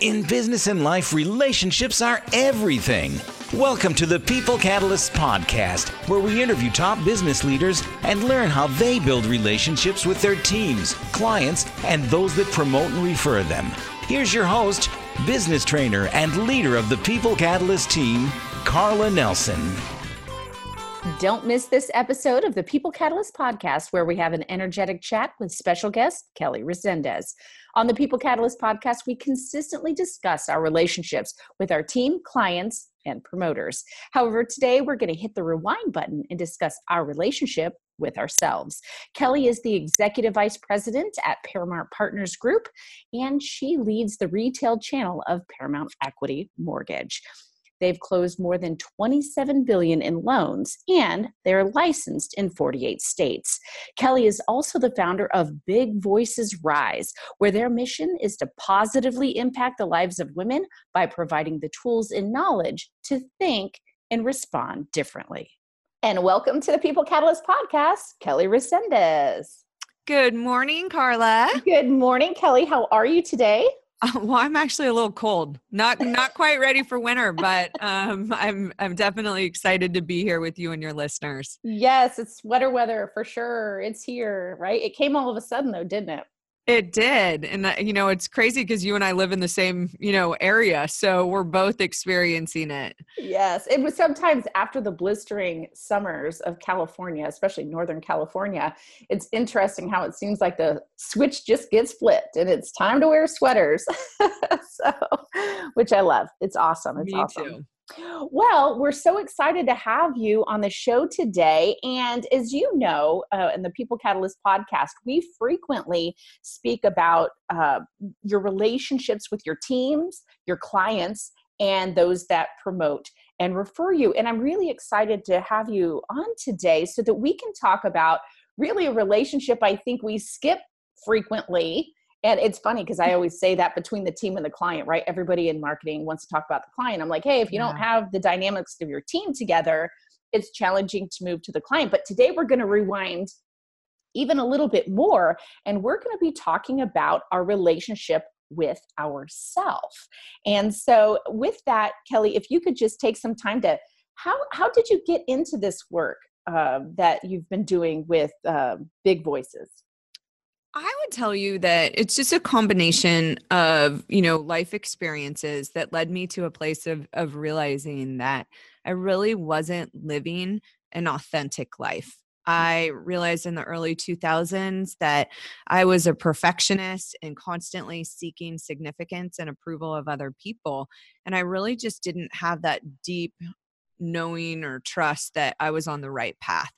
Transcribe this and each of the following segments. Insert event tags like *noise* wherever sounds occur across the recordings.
In business and life, relationships are everything. Welcome to the People Catalysts podcast, where we interview top business leaders and learn how they build relationships with their teams, clients, and those that promote and refer them. Here's your host, business trainer, and leader of the People Catalyst team, Carla Nelson. Don't miss this episode of the People Catalyst podcast, where we have an energetic chat with special guest Kelly Resendez. On the People Catalyst podcast, we consistently discuss our relationships with our team, clients, and promoters. However, today we're going to hit the rewind button and discuss our relationship with ourselves. Kelly is the executive vice president at Paramount Partners Group, and she leads the retail channel of Paramount Equity Mortgage. They've closed more than 27 billion in loans and they're licensed in 48 states. Kelly is also the founder of Big Voices Rise, where their mission is to positively impact the lives of women by providing the tools and knowledge to think and respond differently. And welcome to the People Catalyst podcast, Kelly Resendez. Good morning, Carla. Good morning, Kelly. How are you today? *laughs* well, I'm actually a little cold. Not not quite ready for winter, but *laughs* um, I'm I'm definitely excited to be here with you and your listeners. Yes, it's sweater weather for sure. It's here, right? It came all of a sudden though, didn't it? It did. And, you know, it's crazy because you and I live in the same, you know, area. So we're both experiencing it. Yes. It was sometimes after the blistering summers of California, especially Northern California. It's interesting how it seems like the switch just gets flipped and it's time to wear sweaters. *laughs* so, which I love. It's awesome. It's Me awesome. Too. Well, we're so excited to have you on the show today. And as you know, uh, in the People Catalyst podcast, we frequently speak about uh, your relationships with your teams, your clients, and those that promote and refer you. And I'm really excited to have you on today so that we can talk about really a relationship I think we skip frequently and it's funny because I always say that between the team and the client, right? Everybody in marketing wants to talk about the client. I'm like, hey, if you yeah. don't have the dynamics of your team together, it's challenging to move to the client. But today we're going to rewind even a little bit more, and we're going to be talking about our relationship with ourself. And so, with that, Kelly, if you could just take some time to how how did you get into this work uh, that you've been doing with uh, Big Voices? I would tell you that it's just a combination of, you know, life experiences that led me to a place of of realizing that I really wasn't living an authentic life. Mm. I realized in the early 2000s that I was a perfectionist and constantly seeking significance and approval of other people. And I really just didn't have that deep knowing or trust that I was on the right path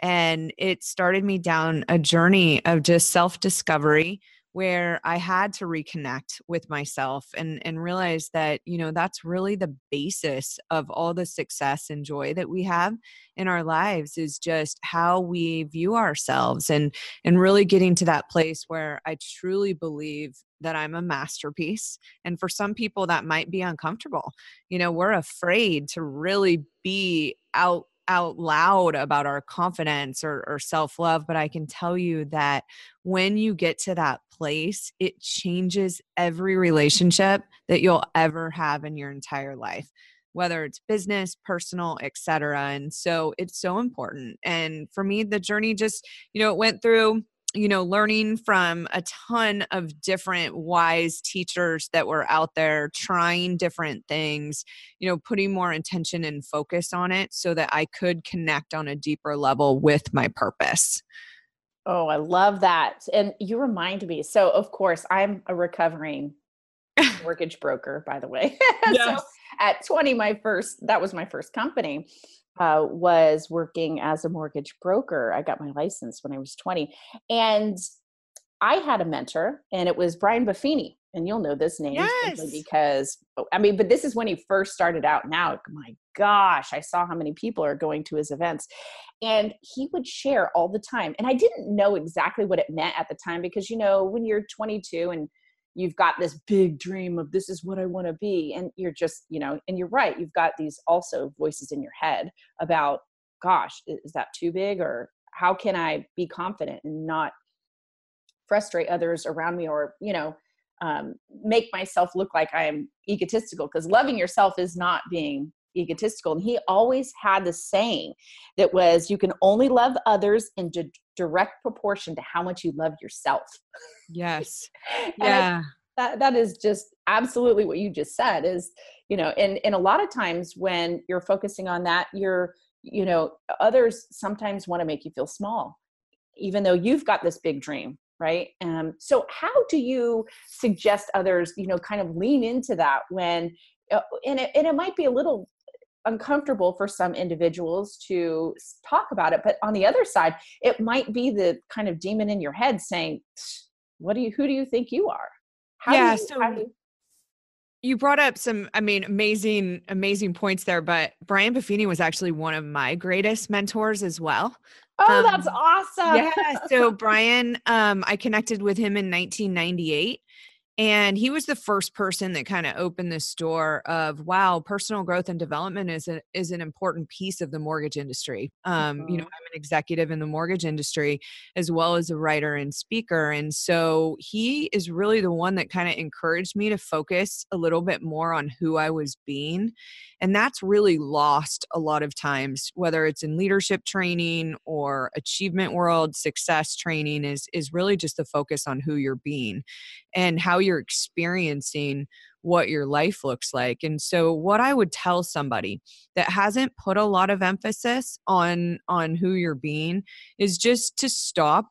and it started me down a journey of just self discovery where I had to reconnect with myself and and realize that you know that's really the basis of all the success and joy that we have in our lives is just how we view ourselves and and really getting to that place where I truly believe that I'm a masterpiece. And for some people that might be uncomfortable. You know we're afraid to really be out out loud about our confidence or, or self love, but I can tell you that when you get to that place, it changes every relationship that you'll ever have in your entire life whether it's business personal etc and so it's so important. And for me the journey just you know it went through you know, learning from a ton of different wise teachers that were out there trying different things, you know, putting more intention and focus on it so that I could connect on a deeper level with my purpose. Oh, I love that. And you remind me. So, of course, I'm a recovering *laughs* mortgage broker, by the way. *laughs* Yes. so, at 20, my first, that was my first company uh, was working as a mortgage broker. I got my license when I was 20. And I had a mentor, and it was Brian Buffini. And you'll know this name yes. because, oh, I mean, but this is when he first started out. Now, my gosh, I saw how many people are going to his events. And he would share all the time. And I didn't know exactly what it meant at the time because, you know, when you're 22 and you've got this big dream of this is what I want to be. And you're just, you know, and you're right, you've got these also voices in your head about, gosh, is that too big? Or how can I be confident and not frustrate others around me or, you know, um, make myself look like I am egotistical because loving yourself is not being egotistical. And he always had the saying that was, you can only love others in d- direct proportion to how much you love yourself. Yes. *laughs* yeah. I, that, that is just absolutely what you just said is, you know, and, and a lot of times when you're focusing on that, you're, you know, others sometimes want to make you feel small, even though you've got this big dream right um, so how do you suggest others you know kind of lean into that when uh, and, it, and it might be a little uncomfortable for some individuals to talk about it but on the other side it might be the kind of demon in your head saying what do you who do you think you are? How yeah you, so you, you brought up some i mean amazing amazing points there but brian buffini was actually one of my greatest mentors as well. Oh um, that's awesome. yeah so brian um i connected with him in 1998 and he was the first person that kind of opened this door of wow personal growth and development is a, is an important piece of the mortgage industry um, mm-hmm. you know mm-hmm. i'm an executive in the mortgage industry as well as a writer and speaker and so he is really the one that kind of encouraged me to focus a little bit more on who i was being and that's really lost a lot of times whether it's in leadership training or achievement world success training is is really just the focus on who you're being and how you're experiencing what your life looks like. And so what I would tell somebody that hasn't put a lot of emphasis on on who you're being is just to stop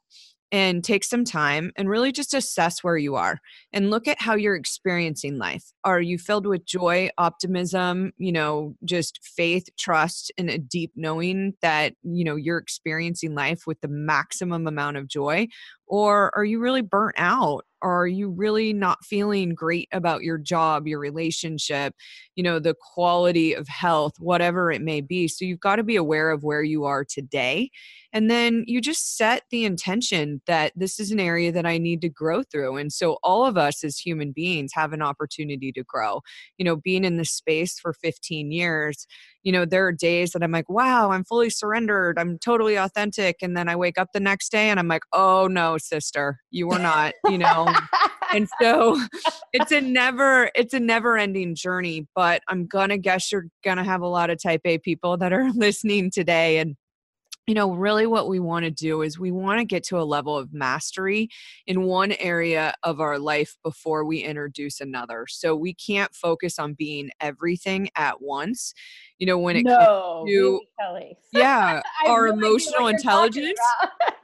and take some time and really just assess where you are and look at how you're experiencing life. Are you filled with joy, optimism, you know, just faith, trust, and a deep knowing that, you know, you're experiencing life with the maximum amount of joy? Or are you really burnt out are you really not feeling great about your job, your relationship, you know, the quality of health, whatever it may be? So you've got to be aware of where you are today. And then you just set the intention that this is an area that I need to grow through. And so all of us as human beings have an opportunity to grow. You know, being in this space for 15 years, you know, there are days that I'm like, wow, I'm fully surrendered. I'm totally authentic. And then I wake up the next day and I'm like, oh no, sister, you were not, you know. and *laughs* so it's a never, it's a never ending journey. But I'm gonna guess you're gonna have a lot of type A people that are *laughs* listening today. And you know, really what we want to do is we want to get to a level of mastery in one area of our life before we introduce another. So we can't focus on being everything at once. You know, when it no, comes to Kelly. *laughs* yeah, our emotional intelligence.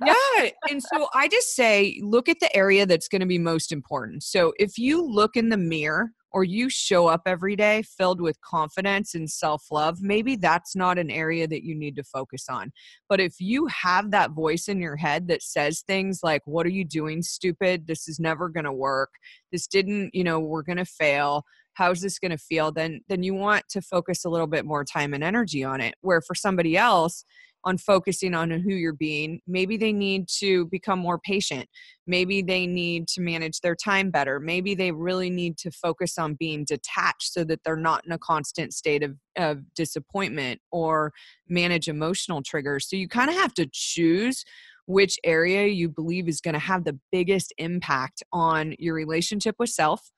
yeah. *laughs* And so I just say look at the area that's going to be most important. So if you look in the mirror or you show up every day filled with confidence and self love, maybe that's not an area that you need to focus on. But if you have that voice in your head that says things like, What are you doing, stupid? This is never going to work. This didn't, you know, we're going to fail. How's this going to feel? Then, then you want to focus a little bit more time and energy on it. Where for somebody else, on focusing on who you're being. Maybe they need to become more patient. Maybe they need to manage their time better. Maybe they really need to focus on being detached so that they're not in a constant state of, of disappointment or manage emotional triggers. So you kind of have to choose which area you believe is going to have the biggest impact on your relationship with self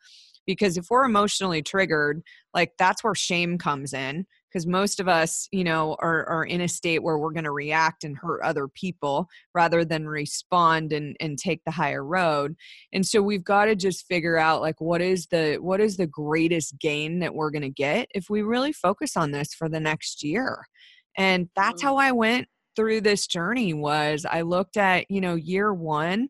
because if we're emotionally triggered like that's where shame comes in because most of us you know are, are in a state where we're going to react and hurt other people rather than respond and and take the higher road and so we've got to just figure out like what is the what is the greatest gain that we're going to get if we really focus on this for the next year and that's mm. how i went through this journey was i looked at you know year one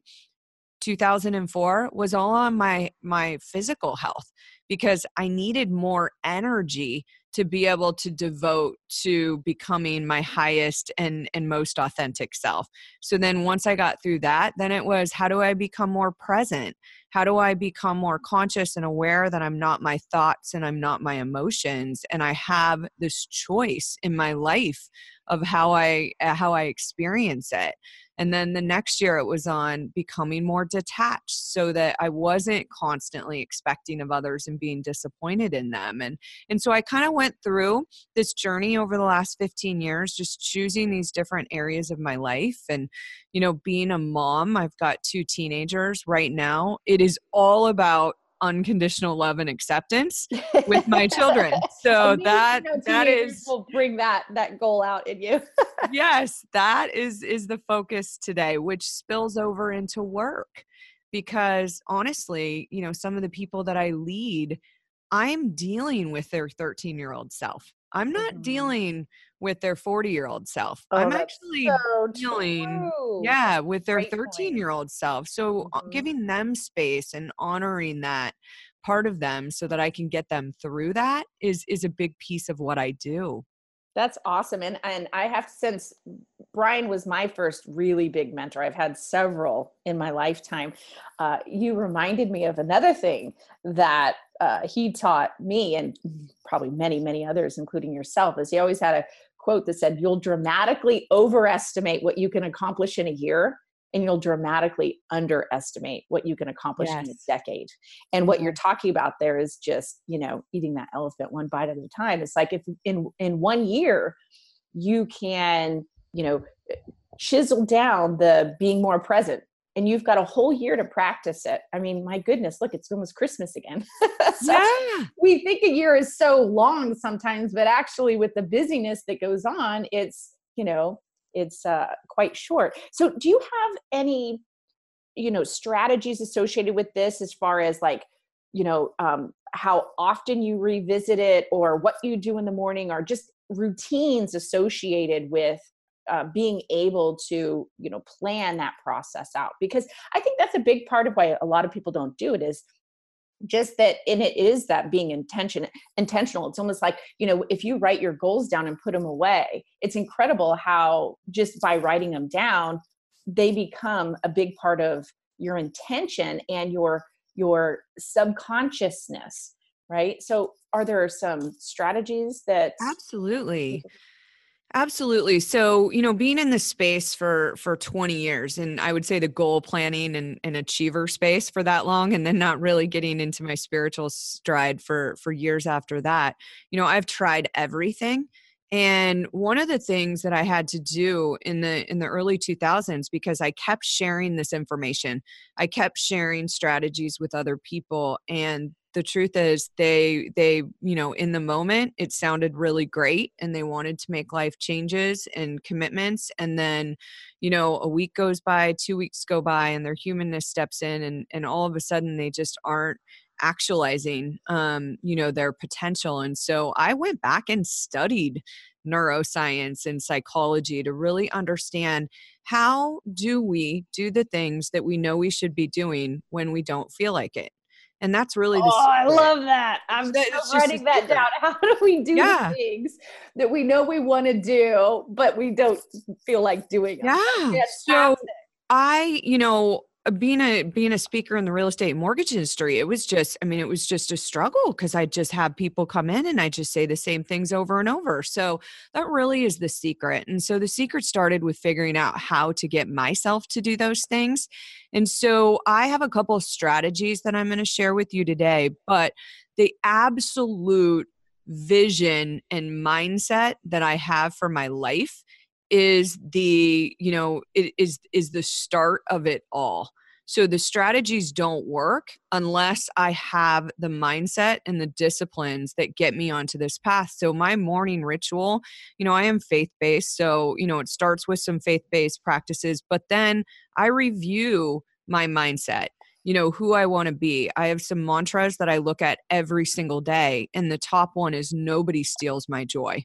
2004 was all on my my physical health because I needed more energy to be able to devote to becoming my highest and and most authentic self. So then once I got through that, then it was how do I become more present? How do I become more conscious and aware that I'm not my thoughts and I'm not my emotions and I have this choice in my life of how I how I experience it. And then the next year it was on becoming more detached so that I wasn't constantly expecting of others and being disappointed in them. And and so I kind of went through this journey over the last 15 years just choosing these different areas of my life and you know being a mom, I've got two teenagers right now. It is all about unconditional love and acceptance *laughs* with my children. So that you know, that is will bring that that goal out in you. *laughs* yes, that is is the focus today, which spills over into work because honestly, you know, some of the people that I lead, I'm dealing with their 13 year old self. I'm not mm-hmm. dealing with their 40 year old self. Oh, I'm actually so dealing, true. yeah, with their 13 year old self. So uh, mm-hmm. giving them space and honoring that part of them so that I can get them through that is is a big piece of what I do. That's awesome. And and I have since Brian was my first really big mentor. I've had several in my lifetime. Uh, you reminded me of another thing that uh, he taught me, and probably many, many others, including yourself, is he always had a quote that said, You'll dramatically overestimate what you can accomplish in a year, and you'll dramatically underestimate what you can accomplish yes. in a decade. And what you're talking about there is just, you know, eating that elephant one bite at a time. It's like if in in one year you can, you know, eh, chisel down the being more present and you've got a whole year to practice it. I mean, my goodness, look, it's almost Christmas again. *laughs* so yeah. We think a year is so long sometimes, but actually, with the busyness that goes on, it's, you know, it's uh, quite short. So, do you have any, you know, strategies associated with this as far as like, you know, um, how often you revisit it or what you do in the morning or just routines associated with uh, being able to you know plan that process out because i think that's a big part of why a lot of people don't do it is just that and it is that being intention intentional. It's almost like you know if you write your goals down and put them away it's incredible how just by writing them down they become a big part of your intention and your your subconsciousness right? So are there some strategies that absolutely Absolutely. So, you know, being in this space for for 20 years and I would say the goal planning and, and achiever space for that long and then not really getting into my spiritual stride for for years after that. You know, I've tried everything and one of the things that I had to do in the in the early 2000s because I kept sharing this information, I kept sharing strategies with other people and the truth is they they you know in the moment it sounded really great and they wanted to make life changes and commitments and then you know a week goes by two weeks go by and their humanness steps in and and all of a sudden they just aren't actualizing um you know their potential and so i went back and studied neuroscience and psychology to really understand how do we do the things that we know we should be doing when we don't feel like it and that's really oh, the oh i love that. I'm just writing that down. *laughs* How do we do yeah. things that we know we want to do but we don't feel like doing yeah. So i you know Uh, being a being a speaker in the real estate mortgage industry it was just i mean it was just a struggle because i just have people come in and i just say the same things over and over. So that really is the secret. And so the secret started with figuring out how to get myself to do those things. And so i have a couple of strategies that i'm going to share with you today but the absolute vision and mindset that i have for my life is the you know it is is the start of it all. So the strategies don't work unless i have the mindset and the disciplines that get me onto this path. So my morning ritual you know i am faith based so you know it starts with some faith based practices but then i review my mindset you know who i want to be. I have some mantras that i look at every single day and the top one is nobody steals my joy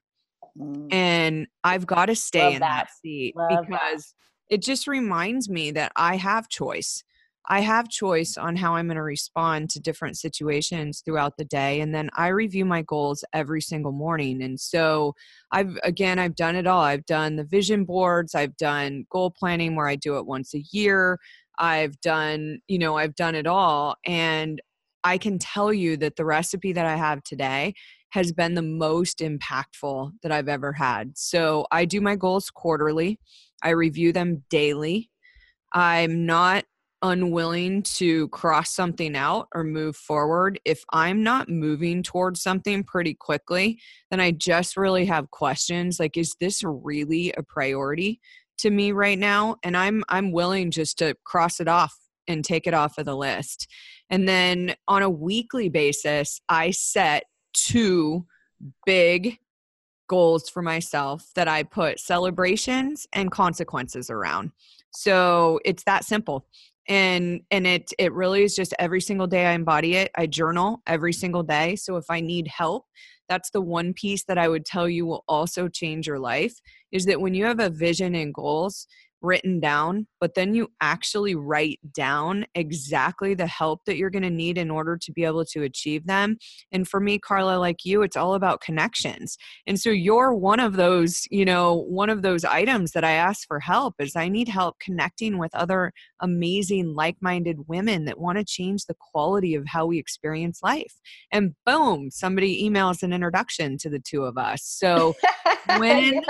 Mm. And I've got to stay Love in that, that seat Love because that. it just reminds me that I have choice. I have choice on how I'm going to respond to different situations throughout the day. And then I review my goals every single morning. And so I've, again, I've done it all. I've done the vision boards, I've done goal planning where I do it once a year. I've done, you know, I've done it all. And I can tell you that the recipe that I have today has been the most impactful that I've ever had. So I do my goals quarterly, I review them daily. I'm not unwilling to cross something out or move forward. If I'm not moving towards something pretty quickly, then I just really have questions like is this really a priority to me right now? And I'm I'm willing just to cross it off and take it off of the list. And then on a weekly basis, I set two big goals for myself that I put celebrations and consequences around. So it's that simple. And and it it really is just every single day I embody it. I journal every single day. So if I need help, that's the one piece that I would tell you will also change your life is that when you have a vision and goals, written down, but then you actually write down exactly the help that you're going to need in order to be able to achieve them. And for me, Carla, like you, it's all about connections. And so you're one of those, you know, one of those items that I ask for help is I need help connecting with other amazing, like minded women that want to change the quality of how we experience life. And boom, somebody emails an introduction to the two of us. So *laughs* when, yeah.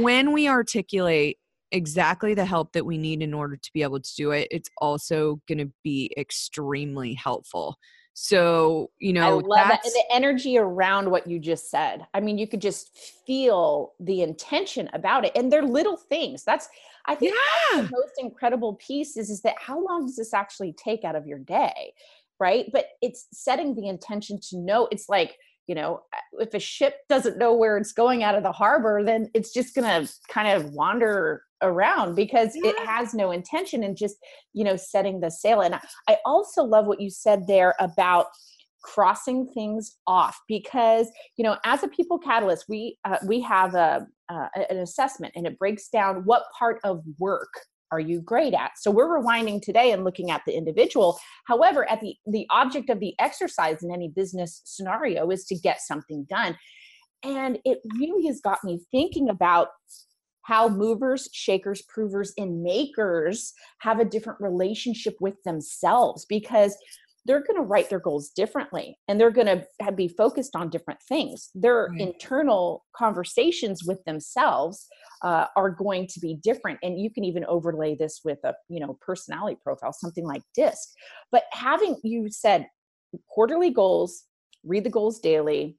when we articulate exactly the help that we need in order to be able to do it, it's also going to be extremely helpful. So, you know, I love that. And the energy around what you just said. I mean, you could just feel the intention about it. And they're little things. That's, I think yeah. the most incredible piece is, is that how long does this actually take out of your day? Right. But it's setting the intention to know it's like, you know if a ship doesn't know where it's going out of the harbor then it's just going to kind of wander around because yeah. it has no intention and just you know setting the sail. And i also love what you said there about crossing things off because you know as a people catalyst we uh, we have a uh, an assessment and it breaks down what part of work are you great at. So we're rewinding today and looking at the individual. However at the the object of the exercise in any business scenario is to get something done. And it really has got me thinking about how movers, shakers, provers, and makers have a different relationship with themselves because they're going to write their goals differently and they're going to be focused on different things. Their right. internal conversations with themselves uh, are going to be different. And you can even overlay this with a you know personality profile, something like DISC. But having you said quarterly goals, read the goals daily,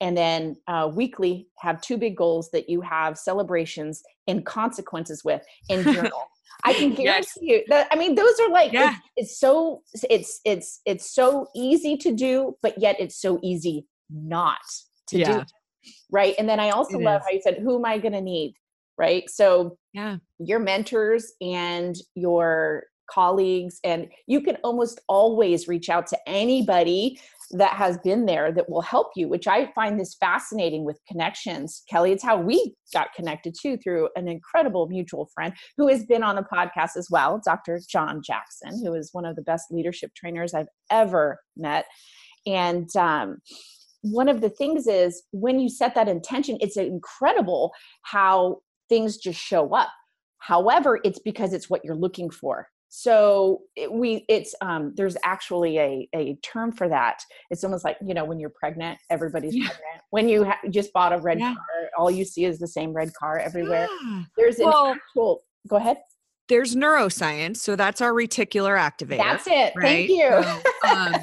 and then uh, weekly have two big goals that you have celebrations and consequences with in *laughs* journal i can guarantee yes. you that i mean those are like yeah. it's, it's so it's it's it's so easy to do but yet it's so easy not to yeah. do right and then i also it love is. how you said who am i going to need right so yeah your mentors and your colleagues and you can almost always reach out to anybody that has been there that will help you, which I find this fascinating with connections. Kelly, it's how we got connected too through an incredible mutual friend who has been on the podcast as well, Dr. John Jackson, who is one of the best leadership trainers I've ever met. And um, one of the things is when you set that intention, it's incredible how things just show up. However, it's because it's what you're looking for so it, we it's um there's actually a a term for that it's almost like you know when you're pregnant everybody's yeah. pregnant when you ha- just bought a red yeah. car all you see is the same red car everywhere yeah. there's an well, actual go ahead there's neuroscience so that's our reticular activator that's it right? thank you so, um,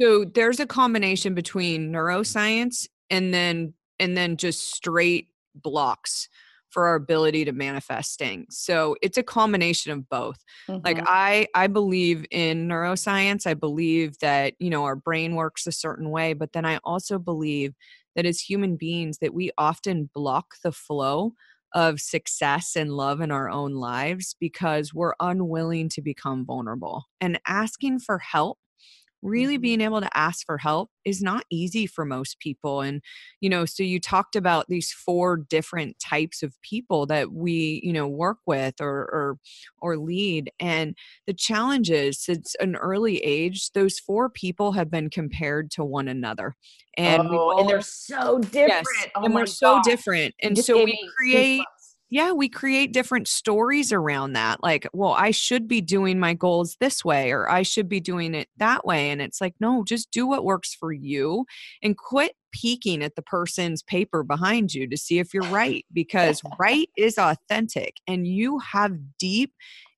so there's a combination between neuroscience and then and then just straight blocks for our ability to manifest things. So it's a combination of both. Mm-hmm. Like I I believe in neuroscience. I believe that, you know, our brain works a certain way, but then I also believe that as human beings that we often block the flow of success and love in our own lives because we're unwilling to become vulnerable. And asking for help really mm-hmm. being able to ask for help is not easy for most people and you know so you talked about these four different types of people that we you know work with or or or lead and the challenge is since an early age those four people have been compared to one another and oh, all, and they're so different yes, oh and we're so different and so we create yeah, we create different stories around that. Like, well, I should be doing my goals this way, or I should be doing it that way. And it's like, no, just do what works for you and quit peeking at the person's paper behind you to see if you're right, because *laughs* right is authentic and you have deep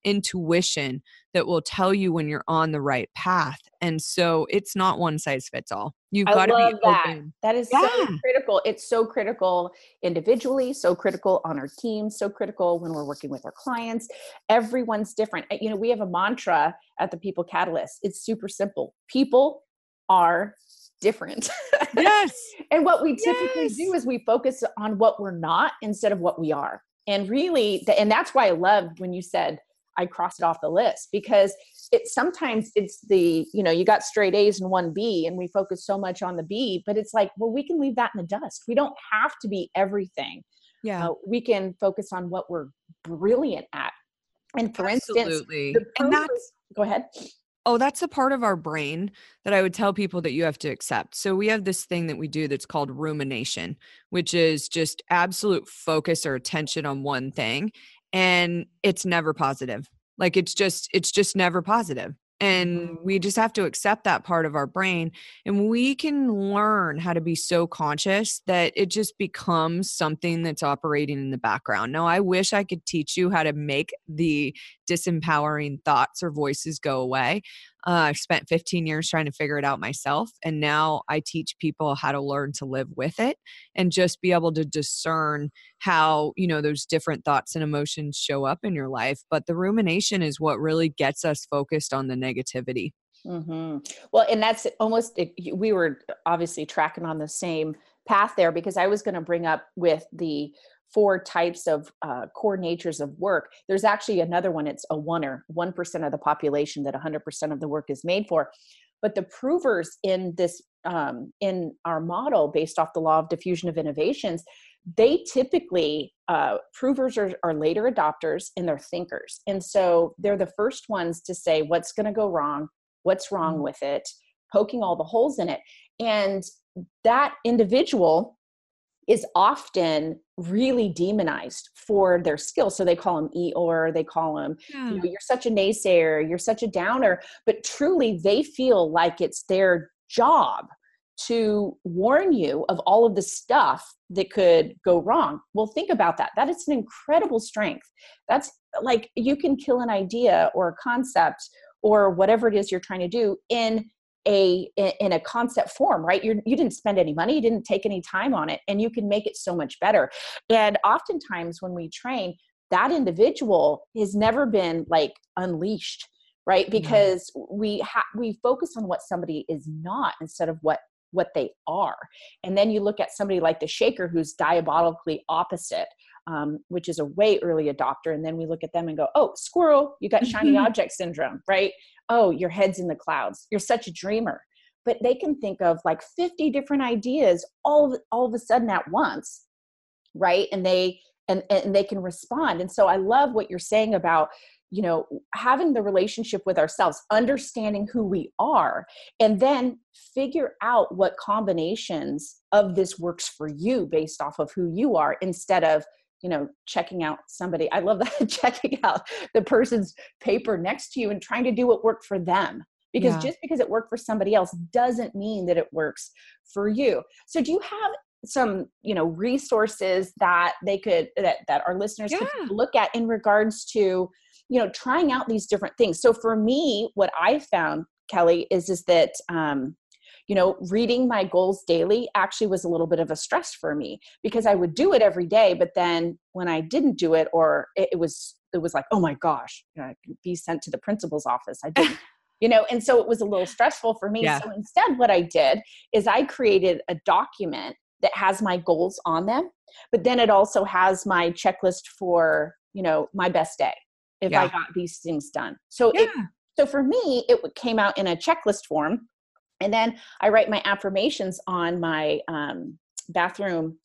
intuition that will tell you when you're on the right path. And so it's not one size fits all. You've got to be that. open. That is Yeah. so critical. It's so critical individually, so critical on our team, so critical when we're working with our clients. Everyone's different. Uh, You know, we have a mantra at the People Catalyst. It's super simple. People are different. Yes. *laughs* and what we typically Yes. do is we focus on what we're not instead of what we are. And really, and that's why I loved when you said I crossed it off the list because it sometimes it's the, you know, you got straight A's and one B and we focus so much on the B, but it's like, well, we can leave that in the dust. We don't have to be everything. Yeah. Uh, we can focus on what we're brilliant at. And for instance, Absolutely. the and that's go ahead. Oh, that's a part of our brain that I would tell people that you have to accept. So we have this thing that we do that's called rumination, which is just absolute focus or attention on one thing and it's never positive. Like it's just it's just never positive. And we just have to accept that part of our brain and we can learn how to be so conscious that it just becomes something that's operating in the background. Now, I wish I could teach you how to make the disempowering thoughts or voices go away. Uh, I've spent 15 years trying to figure it out myself. And now I teach people how to learn to live with it and just be able to discern how, you know, those different thoughts and emotions show up in your life. But the rumination is what really gets us focused on the negativity. hmm Well, and that's almost, we were obviously tracking on the same path there because I was going to bring up with the four types of uh, core natures of work. There's actually another one, it's a oneer, 1% of the population that 100% of the work is made for. But the provers in this, um, in our model based off the law of diffusion of innovations, they typically, uh, provers are, are later adopters and they're thinkers. And so they're the first ones to say what's going to go wrong, what's wrong Mm. with it, poking all the holes in it. And that individual is often really demonized for their skills. So they call them Eeyore, they call them, you know, you're such a naysayer, you're such a downer. But truly, they feel like it's their job to warn you of all of the stuff that could go wrong. Well, think about that. That is an incredible strength. That's like you can kill an idea or a concept or whatever it is you're trying to do in a in a concept form right? You're, you didn't spend any money you didn't take any time on it and you can make it so much better. And oftentimes when we train that individual has never been like unleashed right? Mhm. because we ha- we focus on what somebody is not instead of what what they are. And then you look at somebody like the shaker who's diabolically opposite um, which is a way early adopter and then we look at them and go oh squirrel you got shiny Mhm. object syndrome right? Oh your head's in the clouds. You're such a dreamer. But they can think of like 50 different ideas all of, all of a sudden at once right? And they and and they can respond. And so i love what you're saying about you know having the relationship with ourselves understanding who we are and then figure out what combinations of this works for you based off of who you are instead of you know checking out somebody. I love that *laughs* checking out the person's paper next to you and trying to do what worked for them. Because Yeah. just because it worked for somebody else doesn't mean that it works for you. So do you have some you know resources that they could that that our listeners could look at in regards to you know trying out these different things? So for me what i found kelly is is that um you know reading my goals daily actually was a little bit of a stress for me because i would do it every day but then when i didn't do it or it, it was it was like oh my gosh you know, i could be sent to the principal's office i *laughs* didn't you know and so it was a little stressful for me Yeah. so instead what i did is i created a document that has my goals on them but then it also has my checklist for you know my best day if i got these things done so Yeah. it so for me it came out in a checklist form and then i write my affirmations on my um, bathroom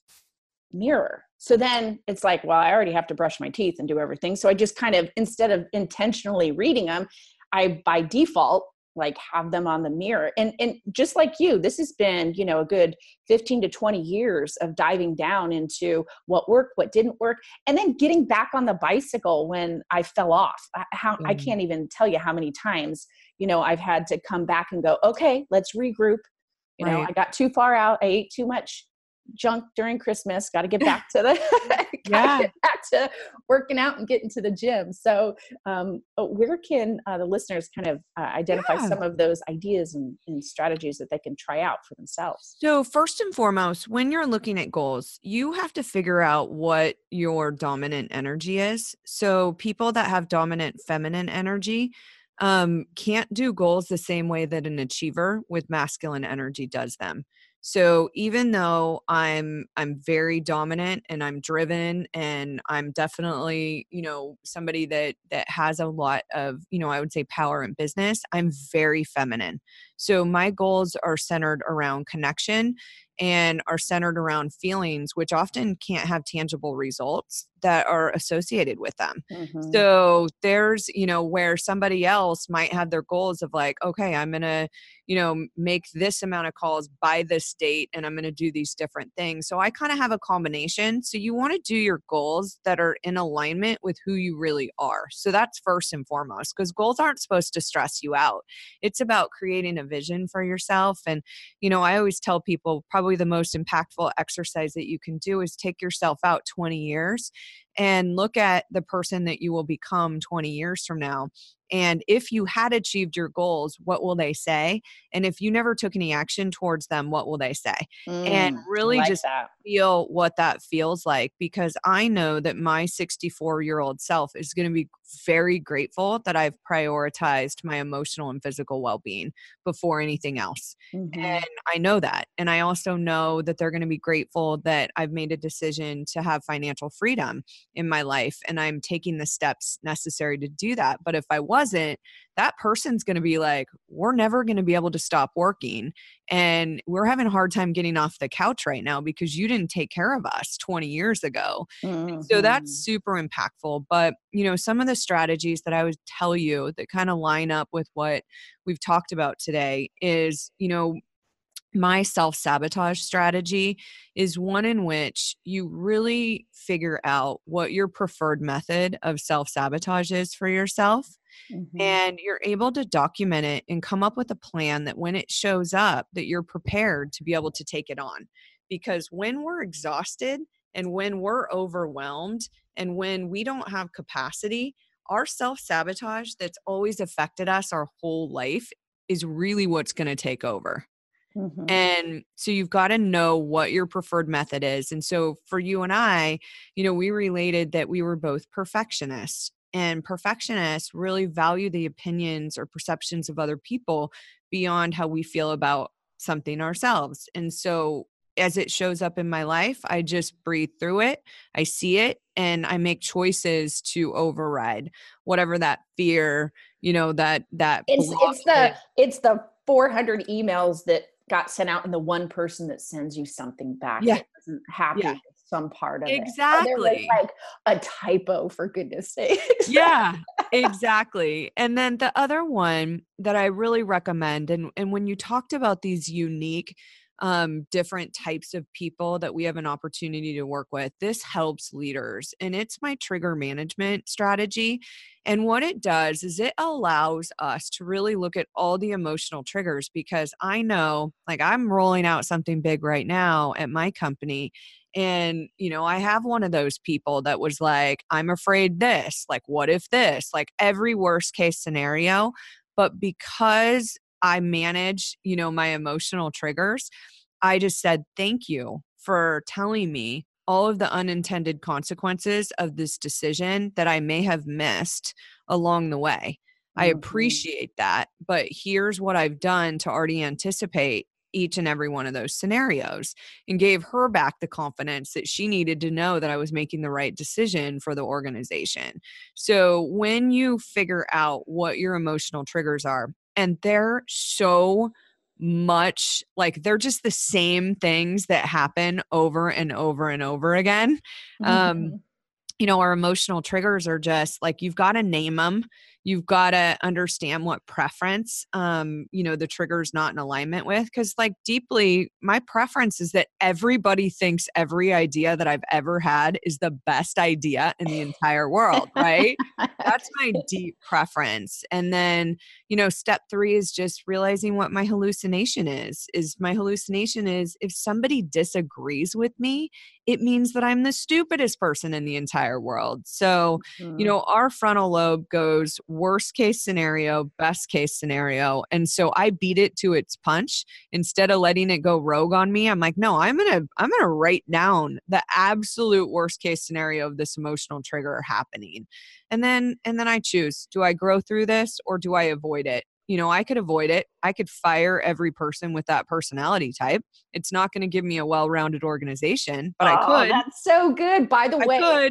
mirror. So then it's like well i already have to brush my teeth and do everything. So i just kind of instead of intentionally reading them i by default like have them on the mirror and and just like you this has been you know a good 15 to 20 years of diving down into what worked what didn't work and then getting back on the bicycle when i fell off I- how i Mhm. can't even tell you how many times you know i've had to come back and go okay let's regroup you know Right. i got too far out i ate too much junk during Christmas. Got to get *laughs* back to the *laughs* yeah. back to working out and getting to the gym. So, um, uh, where can uh, the listeners kind of uh, identify yeah. some of those ideas and, and strategies that they can try out for themselves? So, first and foremost, when you're looking at goals, you have to figure out what your dominant energy is. So, people that have dominant feminine energy um, can't do goals the same way that an achiever with masculine energy does them. So even though I'm I'm very dominant and I'm driven and I'm definitely, you know, somebody that that has a lot of, you know, I would say power in business, I'm very feminine. So my goals are centered around connection and are centered around feelings which often can't have tangible results that are associated with them. Mm-hmm. So there's, you know, where somebody else might have their goals of like, okay, I'm going to, you know, make this amount of calls by this date and I'm going to do these different things. So I kind of have a combination. So you want to do your goals that are in alignment with who you really are. So that's first and foremost because goals aren't supposed to stress you out. It's about creating a vision for yourself. And, you know, I always tell people probably the most impactful exercise that you can do is take yourself out 20 years and look at the person that you will become 20 years from now and if you had achieved your goals, what will they say? And if you never took any action towards them, what will they say? Mm, and really like just that. feel what that feels like because I know that my 64 year old self is going to be very grateful that I've prioritized my emotional and physical well being before anything else. Mm-hmm. And I know that. And I also know that they're going to be grateful that I've made a decision to have financial freedom in my life and I'm taking the steps necessary to do that. But if I wasn't, that person's going to be like, we're never going to be able to stop working. And we're having a hard time getting off the couch right now because you didn't take care of us 20 years ago. Mm-hmm. So that's mm-hmm. super impactful. But, you know, some of the strategies that I would tell you that kind of line up with what we've talked about today is, you know, my self sabotage strategy is one in which you really figure out what your preferred method of self sabotage is for yourself mm-hmm. and you're able to document it and come up with a plan that when it shows up that you're prepared to be able to take it on because when we're exhausted and when we're overwhelmed and when we don't have capacity our self sabotage that's always affected us our whole life is really what's going to take over Mm-hmm. And so you've got to know what your preferred method is. And so for you and I, you know, we related that we were both perfectionists and perfectionists really value the opinions or perceptions of other people beyond how we feel about something ourselves. And so as it shows up in my life, I just breathe through it. I see it and I make choices to override whatever that fear, you know, that that it's, it's the it's the 400 emails that got sent out and the one person that sends you something back yeah. isn't happy yeah. with some part of exactly. it. Exactly. like a typo for goodness sake. yeah, *laughs* exactly. And then the other one that I really recommend, and, and when you talked about these unique um, different types of people that we have an opportunity to work with. This helps leaders, and it's my trigger management strategy. And what it does is it allows us to really look at all the emotional triggers because I know, like, I'm rolling out something big right now at my company. And, you know, I have one of those people that was like, I'm afraid this, like, what if this, like every worst case scenario. But because I manage, you know, my emotional triggers, I just said, thank you for telling me all of the unintended consequences of this decision that I may have missed along the way. I mm-hmm. appreciate that, but here's what I've done to already anticipate each and every one of those scenarios and gave her back the confidence that she needed to know that I was making the right decision for the organization. So, when you figure out what your emotional triggers are, and they're so much like they're just the same things that happen over and over and over again. Um, mm-hmm. Um, you know, our emotional triggers are just like you've got to name them you've got to understand what preference um you know the trigger's not in alignment with because like deeply my preference is that everybody thinks every idea that i've ever had is the best idea in the entire world right? That's my *laughs* deep preference and then you know step 3 is just realizing what my hallucination is is my hallucination is if somebody disagrees with me it means that I'm the stupidest person in the entire world. So, mm-hmm. you know, our frontal lobe goes worst case scenario, best case scenario. And so I beat it to its punch instead of letting it go rogue on me. I'm like, no, I'm going to I'm going to write down the absolute worst case scenario of this emotional trigger happening. And then and then I choose, do I grow through this or do I avoid it? You know, I could avoid it. I could fire every person with that personality type. It's not going to give me a well-rounded organization, but oh, I could. That's so good. By the I way,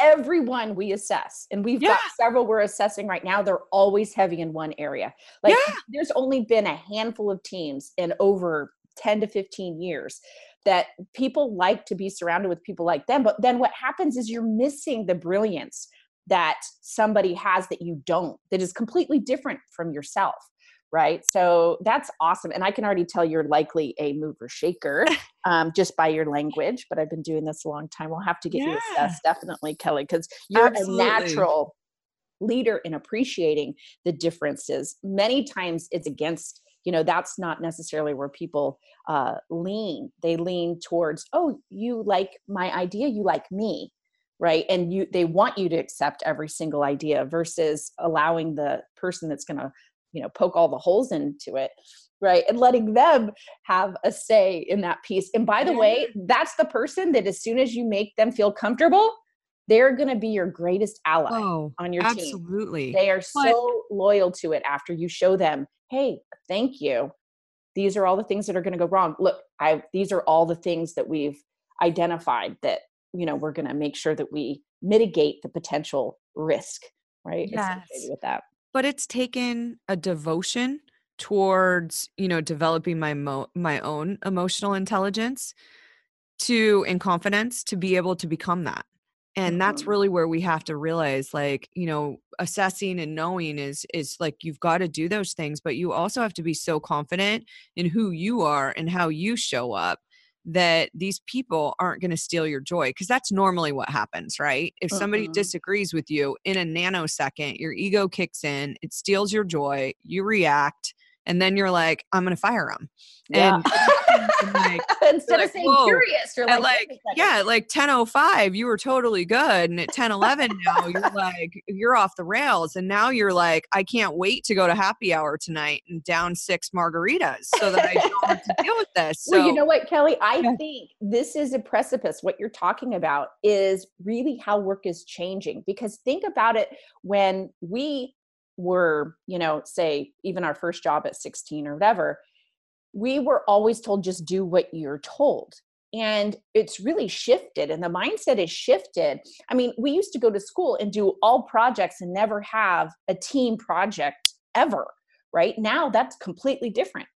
everyone we assess, and we've yeah. got several we're assessing right now. They're always heavy in one area. Like yeah. there's only been a handful of teams in over 10 to 15 years that people like to be surrounded with people like them. But then what happens is you're missing the brilliance that somebody has that you don't that is completely different from yourself right? So that's awesome and i can already tell you're likely a mover shaker *laughs* um, just by your language but i've been doing this a long time. We'll have to get yeah. you assessed definitely kelly because you're Absolutely. a natural leader in appreciating the differences. Many times it's against you know that's not necessarily where people uh, lean. They lean towards oh you like my idea you like me right? And you they want you to accept every single idea versus allowing the person that's going to you know poke all the holes into it right? And letting them have a say in that piece. And by the way that's the person that as soon as you make them feel comfortable they're going to be your greatest ally oh, on your absolutely. team. absolutely. They are so but, loyal to it after you show them hey thank you. These are all the things that are going to go wrong. Look i these are all the things that we've identified that you know we're going to make sure that we mitigate the potential risk right yes. with that but it's taken a devotion towards you know developing my mo- my own emotional intelligence to and confidence to be able to become that and mm-hmm. that's really where we have to realize like you know assessing and knowing is is like you've got to do those things but you also have to be so confident in who you are and how you show up that these people aren't going to steal your joy because that's normally what happens, right? If somebody uh-huh. disagrees with you in a nanosecond, your ego kicks in, it steals your joy, you react, and then you're like, I'm going to fire them. Yeah. And, like, *laughs* instead of saying curious, you're like, like yeah, like 10:05, you were totally good, and at 10:11 now you're like, you're off the rails, and now you're like, I can't wait to go to happy hour tonight and down six margaritas so that I don't have to deal with this. So, *laughs* well, you know what, Kelly, I think this is a precipice. What you're talking about is really how work is changing because think about it when we were, you know, say even our first job at 16 or whatever, we were always told just do what you're told. And it's really shifted, and the mindset is shifted. I mean, we used to go to school and do all projects and never have a team project ever, right? Now that's completely different.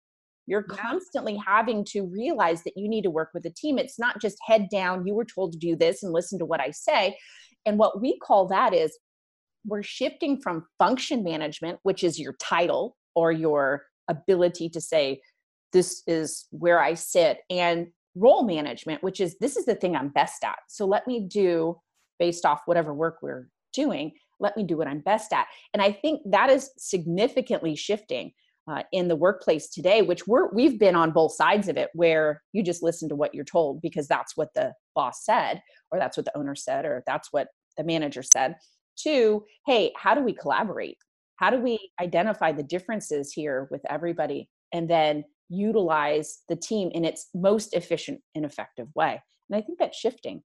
You're constantly having to realize that you need to work with a team. It's not just head down, you were told to do this and listen to what I say. And what we call that is we're shifting from function management, which is your title or your ability to say, this is where I sit, and role management, which is this is the thing I'm best at. So let me do based off whatever work we're doing, let me do what I'm best at. And I think that is significantly shifting. Uh, in the workplace today, which we're we've been on both sides of it, where you just listen to what you're told because that's what the boss said, or that's what the owner said, or that's what the manager said. Two, hey, how do we collaborate? How do we identify the differences here with everybody and then utilize the team in its most efficient and effective way? And I think that's shifting.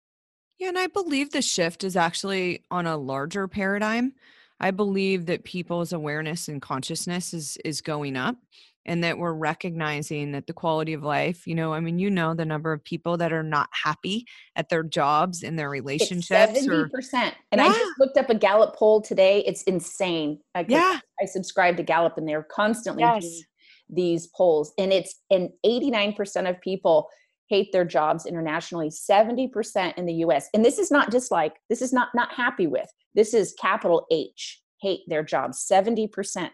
Yeah, and I believe the shift is actually on a larger paradigm. I believe that people's awareness and consciousness is is going up and that we're recognizing that the quality of life you know i mean you know the number of people that are not happy at their jobs in their relationships it's 70% or, and yeah. i just looked up a gallup poll today it's insane I, yeah i subscribe to gallup and they're constantly yes. These polls and it's and 89% of people hate their jobs internationally 70% in the us and this is not just like this is not not happy with. This is capital h hate their job 70%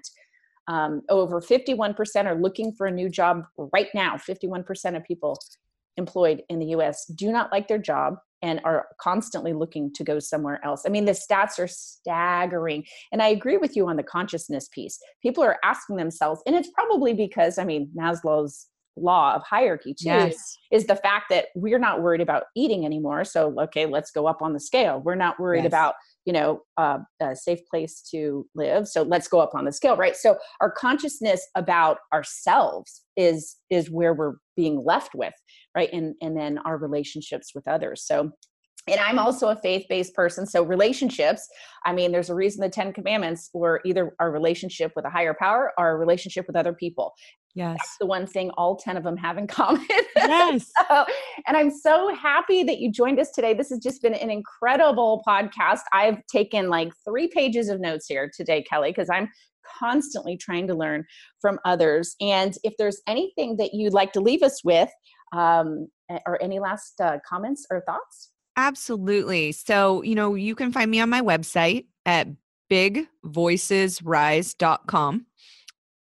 um, over 51% are looking for a new job right now. 51% of people employed in the us do not like their job and are constantly looking to go somewhere else. I mean, the stats are staggering. And I agree with you on the consciousness piece. People are asking themselves, and it's probably because, I mean, Maslow's law of hierarchy too yes. is the fact that we're not worried about eating anymore so okay let's go up on the scale we're not worried yes. about you know uh, a safe place to live so let's go up on the scale right so our consciousness about ourselves is is where we're being left with right and and then our relationships with others. So and i'm also a faith-based person so relationships i mean there's a reason the 10 commandments were either our relationship with a higher power or our relationship with other people. Yes. that's the one thing all 10 of them have in *laughs* common. Yes. So, and i'm so happy that you joined us today. This has just been an incredible podcast. I've taken like three pages of notes here today kelly because i'm constantly trying to learn from others. And if there's anything that you'd like to leave us with um, or any last uh, comments or thoughts Absolutely. So, you know, you can find me on my website at bigvoicesrise.com.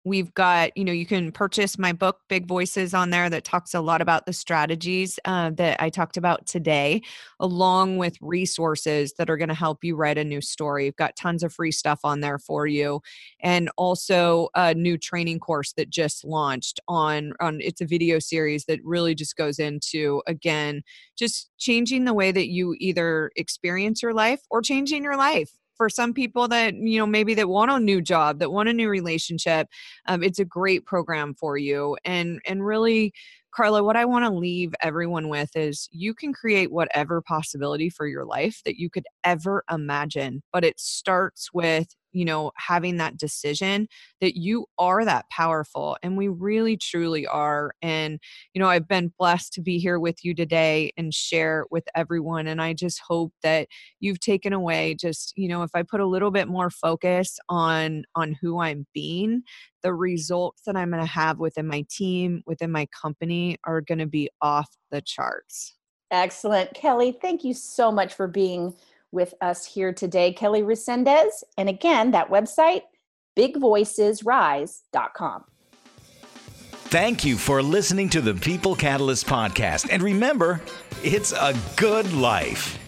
We've got, you know, you can purchase my book, Big Voices, on there that talks a lot about the strategies uh, that I talked about today, along with resources that are going to help you write a new story. We've got tons of free stuff on there for you, and also a new training course that just launched on on. It's a video series that really just goes into again, just changing the way that you either experience your life or changing your life for some people that you know maybe that want a new job that want a new relationship um, it's a great program for you and and really Carla, what I want to leave everyone with is you can create whatever possibility for your life that you could ever imagine, but it starts with you know, having that decision that you are that powerful. And we really, truly are. And, you know, I've been blessed to be here with you today and share with everyone. And I just hope that you've taken away just, you know, if I put a little bit more focus on on who I'm being, the results that I'm going to have within my team, within my company are going to be off the charts. Excellent. Kelly, thank you so much for being with us here today, Kelly Resendez. And again, that website, bigvoicesrise.com. Thank you for listening to the People Catalyst podcast. And remember, it's a good life.